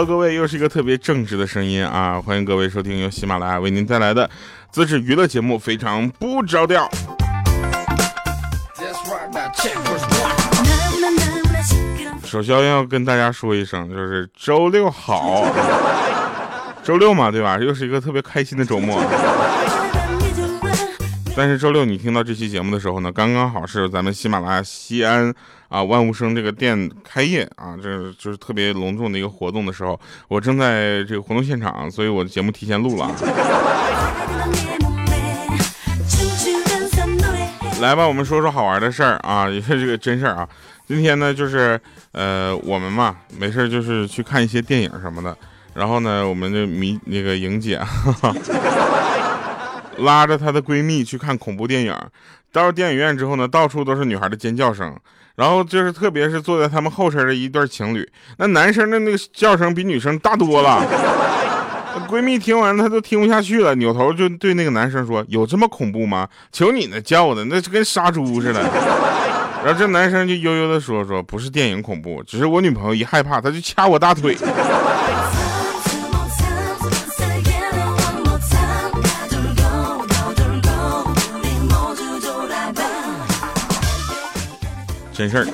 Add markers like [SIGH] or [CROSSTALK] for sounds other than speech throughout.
Hello，各位，又是一个特别正直的声音啊！欢迎各位收听由喜马拉雅为您带来的自制娱乐节目《非常不着调》。首先要跟大家说一声，就是周六好，周六嘛，对吧？又是一个特别开心的周末。但是周六你听到这期节目的时候呢，刚刚好是咱们喜马拉雅西安啊万物生这个店开业啊，这就是特别隆重的一个活动的时候，我正在这个活动现场，所以我的节目提前录了。来吧，我们说说好玩的事儿啊，也是这个真事儿啊。今天呢，就是呃，我们嘛，没事就是去看一些电影什么的，然后呢，我们的迷那个莹姐。哈 [LAUGHS] 哈拉着她的闺蜜去看恐怖电影，到了电影院之后呢，到处都是女孩的尖叫声，然后就是特别是坐在他们后身的一对情侣，那男生的那个叫声比女生大多了。[LAUGHS] 闺蜜听完她都听不下去了，扭头就对那个男生说：“有这么恐怖吗？求你呢叫的，那是跟杀猪似的。” [LAUGHS] 然后这男生就悠悠的说：“说不是电影恐怖，只是我女朋友一害怕，她就掐我大腿。”真事儿。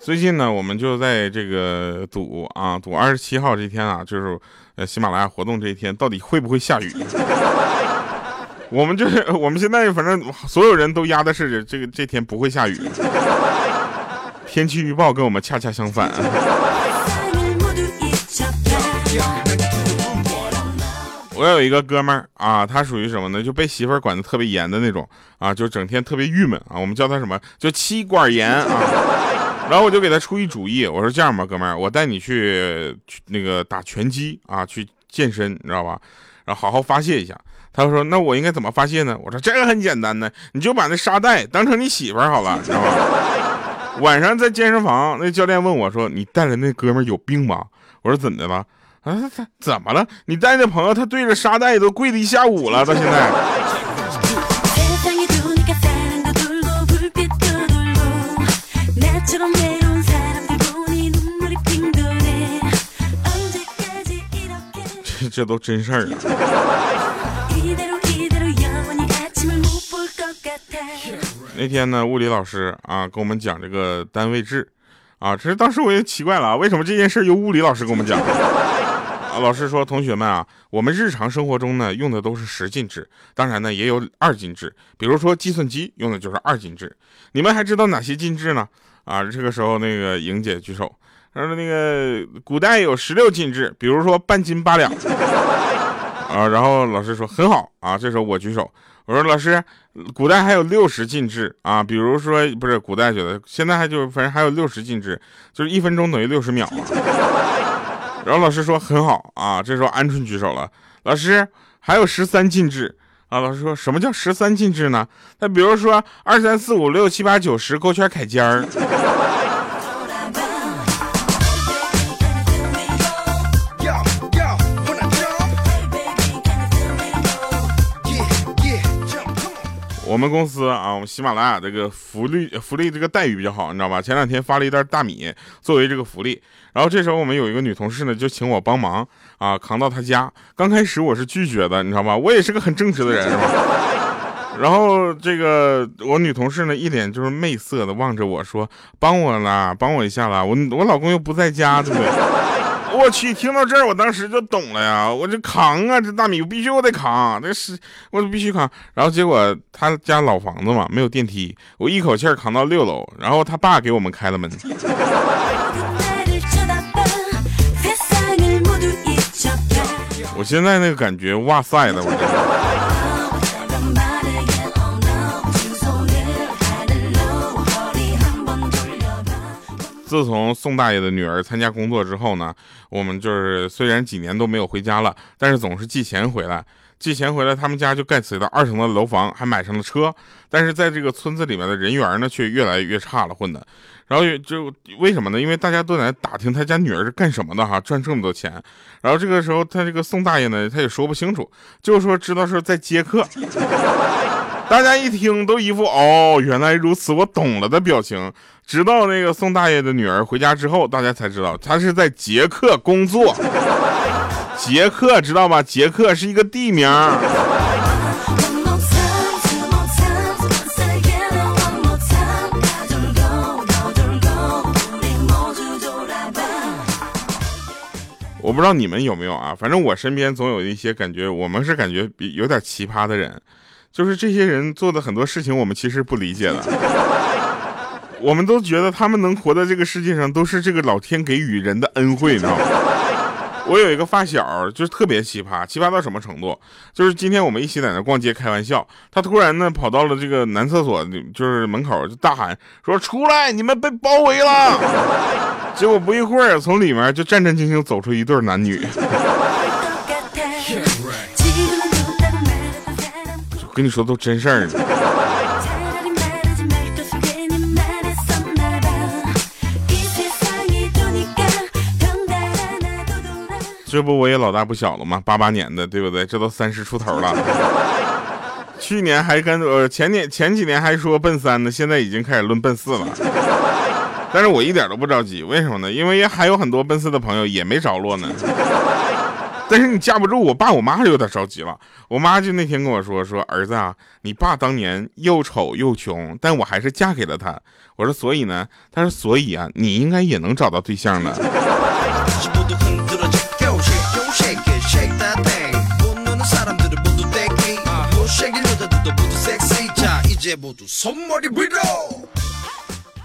最近呢，我们就在这个赌啊，赌二十七号这天啊，就是呃喜马拉雅活动这一天，到底会不会下雨？我们就是我们现在反正所有人都压的是这个这天不会下雨。天气预报跟我们恰恰相反。我有一个哥们儿啊，他属于什么呢？就被媳妇儿管得特别严的那种啊，就整天特别郁闷啊。我们叫他什么？叫妻管严啊。[LAUGHS] 然后我就给他出一主意，我说这样吧，哥们儿，我带你去那个打拳击啊，去健身，你知道吧？然后好好发泄一下。他说那我应该怎么发泄呢？我说这个很简单呢，你就把那沙袋当成你媳妇儿好了，知道吧？晚上在健身房，那教练问我说：“你带着那哥们儿有病吧？”我说怎的了？啊，他怎么了？你带那朋友，他对着沙袋都跪了一下午了，到现在。这 [LAUGHS] 这都真事儿啊！那天呢，物理老师啊，跟我们讲这个单位制，啊，其实当时我也奇怪了，为什么这件事由物理老师跟我们讲？老师说：“同学们啊，我们日常生活中呢用的都是十进制，当然呢也有二进制。比如说计算机用的就是二进制。你们还知道哪些进制呢？啊，这个时候那个莹姐举手，她说那个古代有十六进制，比如说半斤八两。啊，然后老师说很好啊。这时候我举手，我说老师，古代还有六十进制啊，比如说不是古代觉得现在还就反正还有六十进制，就是一分钟等于六十秒。”然后老师说很好啊，这时候鹌鹑举手了。老师还有十三进制啊。老师说什么叫十三进制呢？那比如说二三四五六七八九十勾圈凯尖儿。我们公司啊，我们喜马拉雅这个福利福利这个待遇比较好，你知道吧？前两天发了一袋大米作为这个福利，然后这时候我们有一个女同事呢，就请我帮忙啊，扛到她家。刚开始我是拒绝的，你知道吧？我也是个很正直的人，是吧？[LAUGHS] 然后这个我女同事呢，一脸就是媚色的望着我说：“帮我啦，帮我一下啦，我我老公又不在家，对不对？” [LAUGHS] 我去，听到这儿，我当时就懂了呀！我这扛啊，这大米我必须我得扛，这是我必须扛。然后结果他家老房子嘛，没有电梯，我一口气扛到六楼，然后他爸给我们开了门。现在那个感觉，哇塞的，我。自从宋大爷的女儿参加工作之后呢，我们就是虽然几年都没有回家了，但是总是寄钱回来，寄钱回来，他们家就盖起了二层的楼房，还买上了车。但是在这个村子里面的人缘呢，却越来越差了，混的。然后就为什么呢？因为大家都在打听他家女儿是干什么的哈，赚这么多钱。然后这个时候，他这个宋大爷呢，他也说不清楚，就说知道是在接客。大家一听都一副哦，原来如此，我懂了的表情。直到那个宋大爷的女儿回家之后，大家才知道他是在捷克工作。杰克知道吧？杰克是一个地名。我不知道你们有没有啊？反正我身边总有一些感觉，我们是感觉比有点奇葩的人。就是这些人做的很多事情，我们其实不理解的。我们都觉得他们能活在这个世界上，都是这个老天给予人的恩惠，你知道吗？我有一个发小，就是特别奇葩，奇葩到什么程度？就是今天我们一起在那逛街开玩笑，他突然呢跑到了这个男厕所，就是门口就大喊说：“出来，你们被包围了！” [LAUGHS] 结果不一会儿，从里面就战战兢兢走出一对男女。[LAUGHS] 跟你说都真事儿呢。这不我也老大不小了吗？八八年的，对不对？这都三十出头了。[LAUGHS] 去年还跟呃前年前几年还说奔三呢，现在已经开始论奔四了。但是我一点都不着急，为什么呢？因为还有很多奔四的朋友也没着落呢。[LAUGHS] 但是你架不住我爸我妈有点着急了，我妈就那天跟我说说儿子啊，你爸当年又丑又穷，但我还是嫁给了他。我说所以呢，他说所以啊，你应该也能找到对象的。[LAUGHS]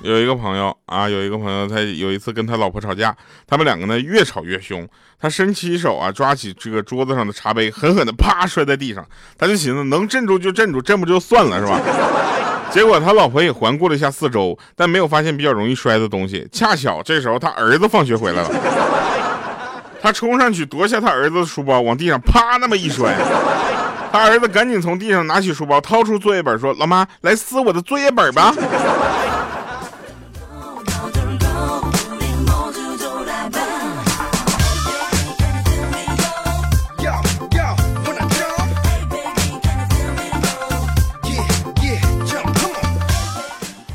有一个朋友啊，有一个朋友，他有一次跟他老婆吵架，他们两个呢越吵越凶，他伸起手啊，抓起这个桌子上的茶杯，狠狠的啪摔在地上。他就寻思能镇住就镇住，镇不住就算了，是吧？[LAUGHS] 结果他老婆也环顾了一下四周，但没有发现比较容易摔的东西。恰巧这时候他儿子放学回来了，[LAUGHS] 他冲上去夺下他儿子的书包，往地上啪那么一摔。他儿子赶紧从地上拿起书包，掏出作业本，说：“老妈，来撕我的作业本吧。”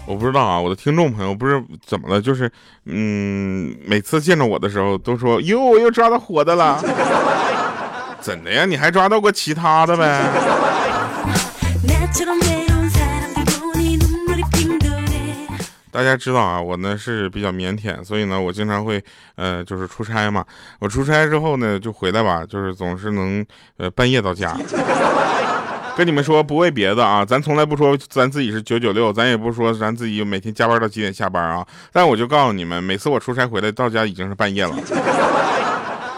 我不知道啊，我的听众朋友不是怎么了，就是，嗯，每次见着我的时候都说哟，我又抓到活的了，怎的呀？你还抓到过其他的呗？[LAUGHS] 大家知道啊，我呢是比较腼腆，所以呢，我经常会，呃，就是出差嘛。我出差之后呢，就回来吧，就是总是能，呃，半夜到家。[LAUGHS] 跟你们说，不为别的啊，咱从来不说咱自己是九九六，咱也不说咱自己每天加班到几点下班啊。但我就告诉你们，每次我出差回来到家已经是半夜了。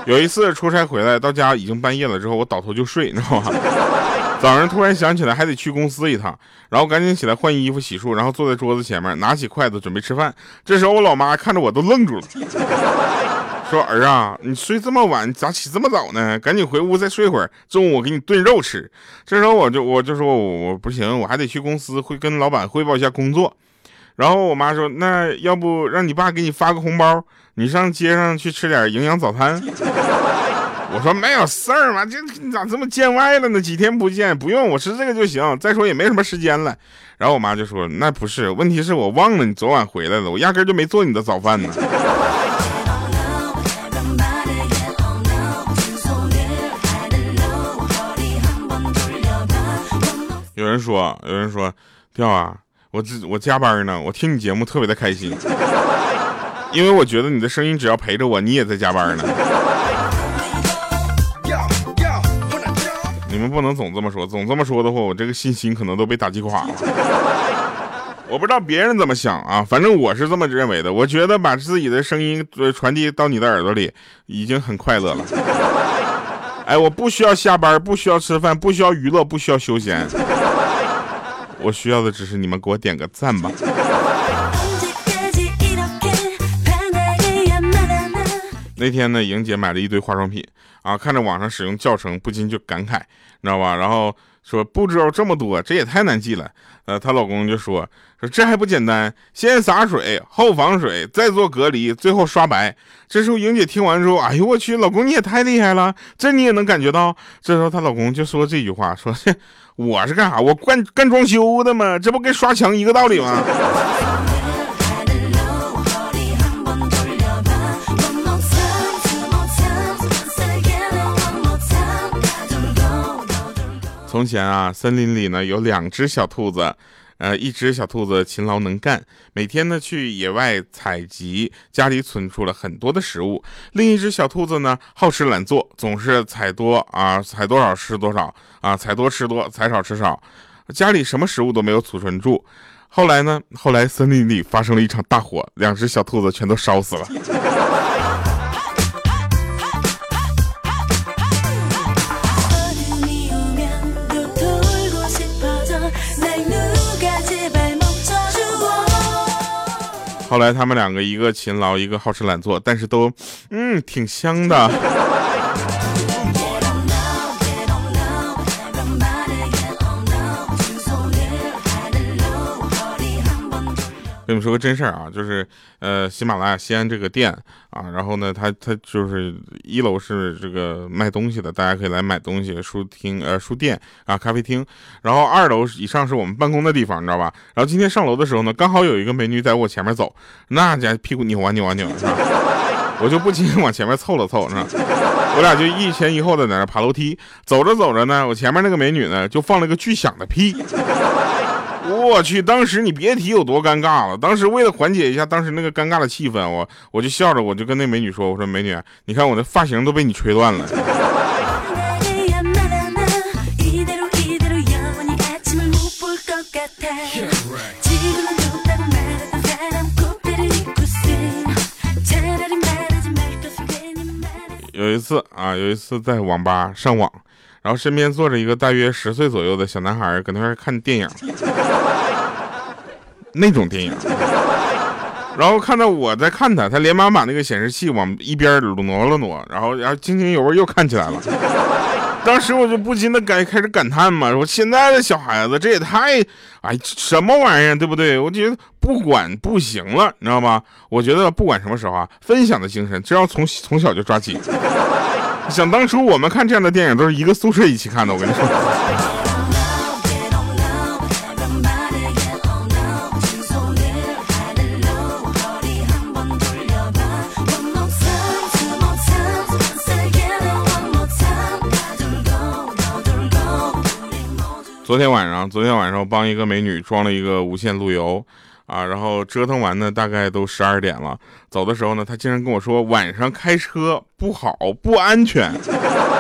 有一次出差回来到家已经半夜了之后，我倒头就睡，你知道吗？[LAUGHS] 早上突然想起来还得去公司一趟，然后赶紧起来换衣服洗漱，然后坐在桌子前面拿起筷子准备吃饭。这时候我老妈看着我都愣住了。[LAUGHS] 说儿啊，你睡这么晚，咋起这么早呢？赶紧回屋再睡会儿，中午我给你炖肉吃。这时候我就我就说我我不行，我还得去公司会跟老板汇报一下工作。然后我妈说，那要不让你爸给你发个红包，你上街上去吃点营养早餐。我说没有事儿嘛，这你咋这么见外了呢？几天不见，不用我吃这个就行。再说也没什么时间了。然后我妈就说，那不是，问题是我忘了你昨晚回来了，我压根就没做你的早饭呢。有人说，有人说，跳啊，我这我加班呢，我听你节目特别的开心，因为我觉得你的声音只要陪着我，你也在加班呢。[LAUGHS] 你们不能总这么说，总这么说的话，我这个信心可能都被打击垮了。我不知道别人怎么想啊，反正我是这么认为的。我觉得把自己的声音传递到你的耳朵里，已经很快乐了。哎，我不需要下班，不需要吃饭，不需要娱乐，不需要休闲。我需要的只是你们给我点个赞吧。那天呢，莹姐买了一堆化妆品啊，看着网上使用教程，不禁就感慨，你知道吧？然后说步骤这么多，这也太难记了。呃，她老公就说说这还不简单，先洒水，后防水，再做隔离，最后刷白。这时候莹姐听完之后，哎呦我去，老公你也太厉害了，这你也能感觉到。这时候她老公就说这句话，说 [LAUGHS] 我是干啥？我干干装修的吗？这不跟刷墙一个道理吗？从前啊，森林里呢有两只小兔子，呃，一只小兔子勤劳能干，每天呢去野外采集，家里存储了很多的食物；另一只小兔子呢好吃懒做，总是采多啊，采多少吃多少啊，采多吃多，采少吃少，家里什么食物都没有储存住。后来呢，后来森林里发生了一场大火，两只小兔子全都烧死了。后来他们两个，一个勤劳，一个好吃懒做，但是都，嗯，挺香的。跟你们说个真事儿啊，就是呃，喜马拉雅西安这个店啊，然后呢，它它就是一楼是这个卖东西的，大家可以来买东西，书厅呃书店啊咖啡厅，然后二楼以上是我们办公的地方，你知道吧？然后今天上楼的时候呢，刚好有一个美女在我前面走，那家屁股扭啊扭啊扭，是吧？[LAUGHS] 我就不禁往前面凑了凑，是吧？我俩就一前一后的在那爬楼梯，走着走着呢，我前面那个美女呢就放了个巨响的屁。我去，当时你别提有多尴尬了。当时为了缓解一下当时那个尴尬的气氛，我我就笑着，我就跟那美女说：“我说美女，你看我的发型都被你吹断了。”有一次啊，有一次在网吧上网。然后身边坐着一个大约十岁左右的小男孩，搁那块看电影，那种电影。然后看到我在看他，他连忙把那个显示器往一边挪了挪，然后然后津津有味又看起来了。当时我就不禁的感开始感叹嘛，说现在的小孩子这也太哎什么玩意儿，对不对？我觉得不管不行了，你知道吗？我觉得不管什么时候啊，分享的精神只要从从小就抓起。想当初我们看这样的电影都是一个宿舍一起看的，我跟你说。昨天晚上，昨天晚上我帮一个美女装了一个无线路由。啊，然后折腾完呢，大概都十二点了。走的时候呢，她竟然跟我说晚上开车不好，不安全。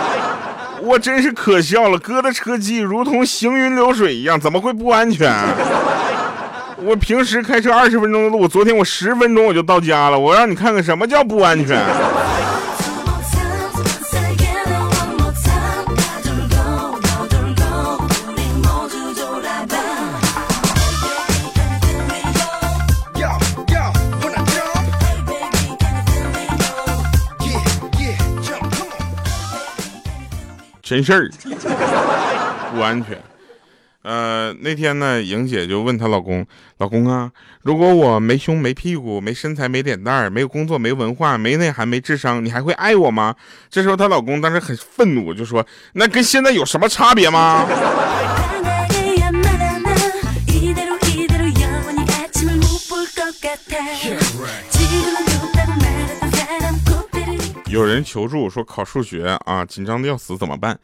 [LAUGHS] 我真是可笑了，哥的车技如同行云流水一样，怎么会不安全？我平时开车二十分钟的路，昨天我十分钟我就到家了。我让你看看什么叫不安全。真事儿，不安全。呃，那天呢，莹姐就问她老公：“老公啊，如果我没胸没屁股没身材没脸蛋儿没有工作没文化没内涵没智商，你还会爱我吗？”这时候她老公当时很愤怒，就说：“那跟现在有什么差别吗？”有人求助说考数学啊，紧张的要死，怎么办？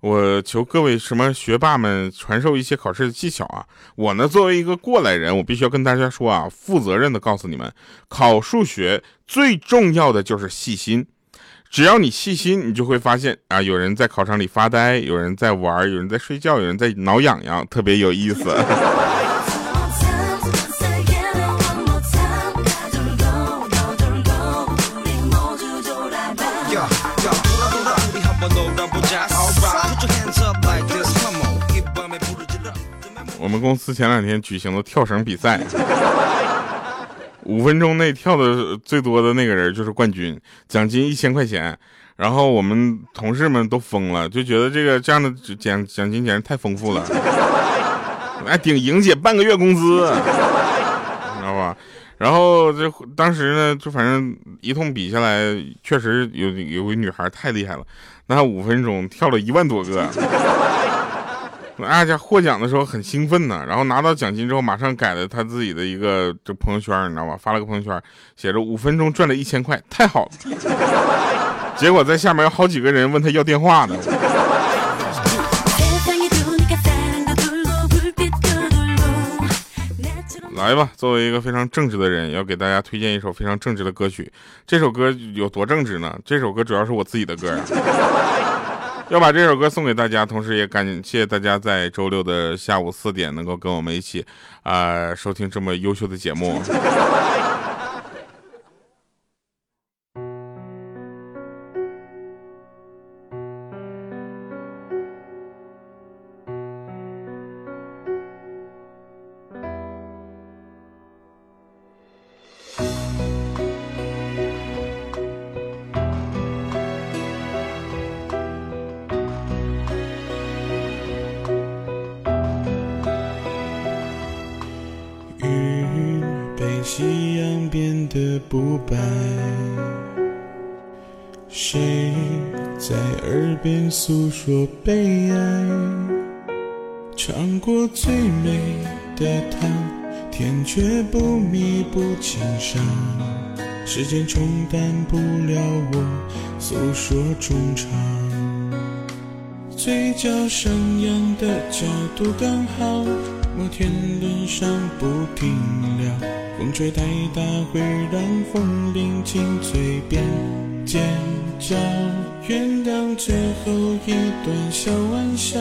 我求各位什么学霸们传授一些考试的技巧啊！我呢，作为一个过来人，我必须要跟大家说啊，负责任的告诉你们，考数学最重要的就是细心。只要你细心，你就会发现啊，有人在考场里发呆，有人在玩，有人在睡觉，有人在挠痒痒，特别有意思。[LAUGHS] 我们公司前两天举行了跳绳比赛，五分钟内跳的最多的那个人就是冠军，奖金一千块钱。然后我们同事们都疯了，就觉得这个这样的奖奖金简直太丰富了，哎顶莹姐半个月工资，你知道吧？然后这当时呢，就反正一通比下来，确实有有个女孩太厉害了，那五分钟跳了一万多个。阿家获奖的时候很兴奋呢，然后拿到奖金之后，马上改了他自己的一个这朋友圈，你知道吧？发了个朋友圈，写着五分钟赚了一千块，太好了。结果在下面有好几个人问他要电话呢。来吧，作为一个非常正直的人，要给大家推荐一首非常正直的歌曲。这首歌有多正直呢？这首歌主要是我自己的歌啊。要把这首歌送给大家，同时也感谢大家在周六的下午四点能够跟我们一起，啊，收听这么优秀的节目。边诉说悲哀？尝过最美的糖，甜却不弥补情伤。时间冲淡不了我诉说衷肠，嘴角上扬的角度刚好，摩天轮上不停聊。风吹太大会让风铃紧嘴边尖叫，原谅最后一段小玩笑，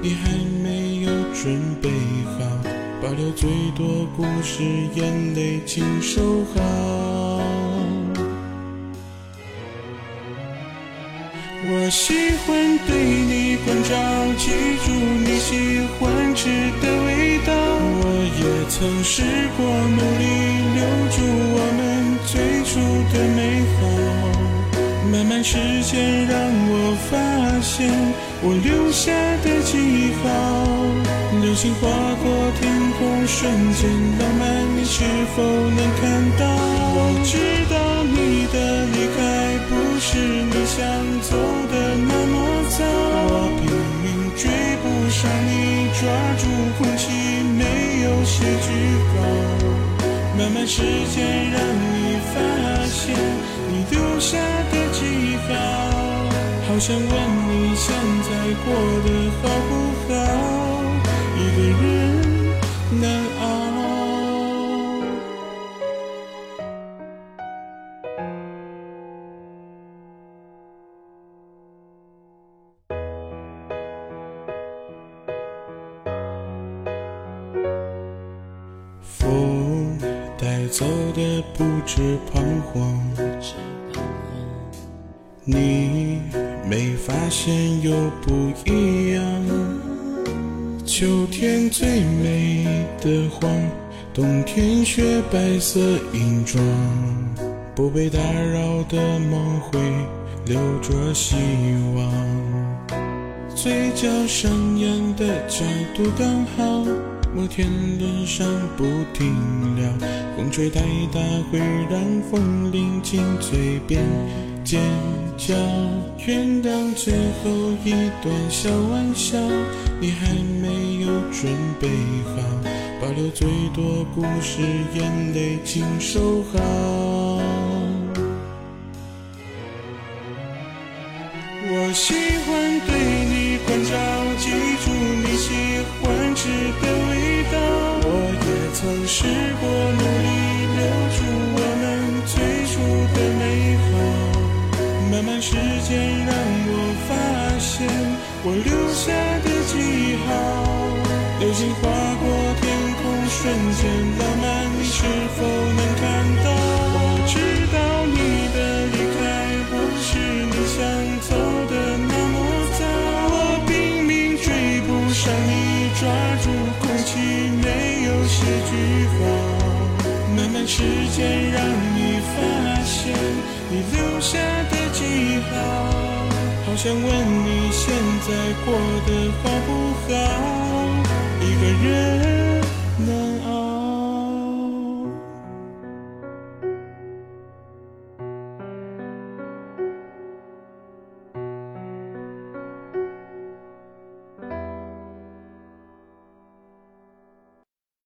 你还没有准备好，保留最多故事，眼泪请收好。我喜欢对你关照，记住你喜欢吃的味道。我也曾试过努力留住我们最初的美好，慢慢时间让我发现我留下的记号。流星划过天空，瞬间浪漫，你是否能看到？我知道你的离开不是你想走的那么早，我拼命追不上你，抓住空气没。有些惧高，慢慢时间让你发现你留下的，好想问你现在过得好不？你没发现又不一样。秋天最美的黄，冬天雪白色银装。不被打扰的梦会留着希望，嘴角上扬的角度刚好。摩天轮上不停聊，风吹太大会让风铃紧嘴边尖叫。原谅最后一段小玩笑，你还没有准备好，保留最多故事，眼泪请收好。我喜欢对你关照，记住你喜欢吃的味道。我也。曾试过句话，慢慢时间让你发现你留下的。记号。好想问你现在过得好不好？一个人。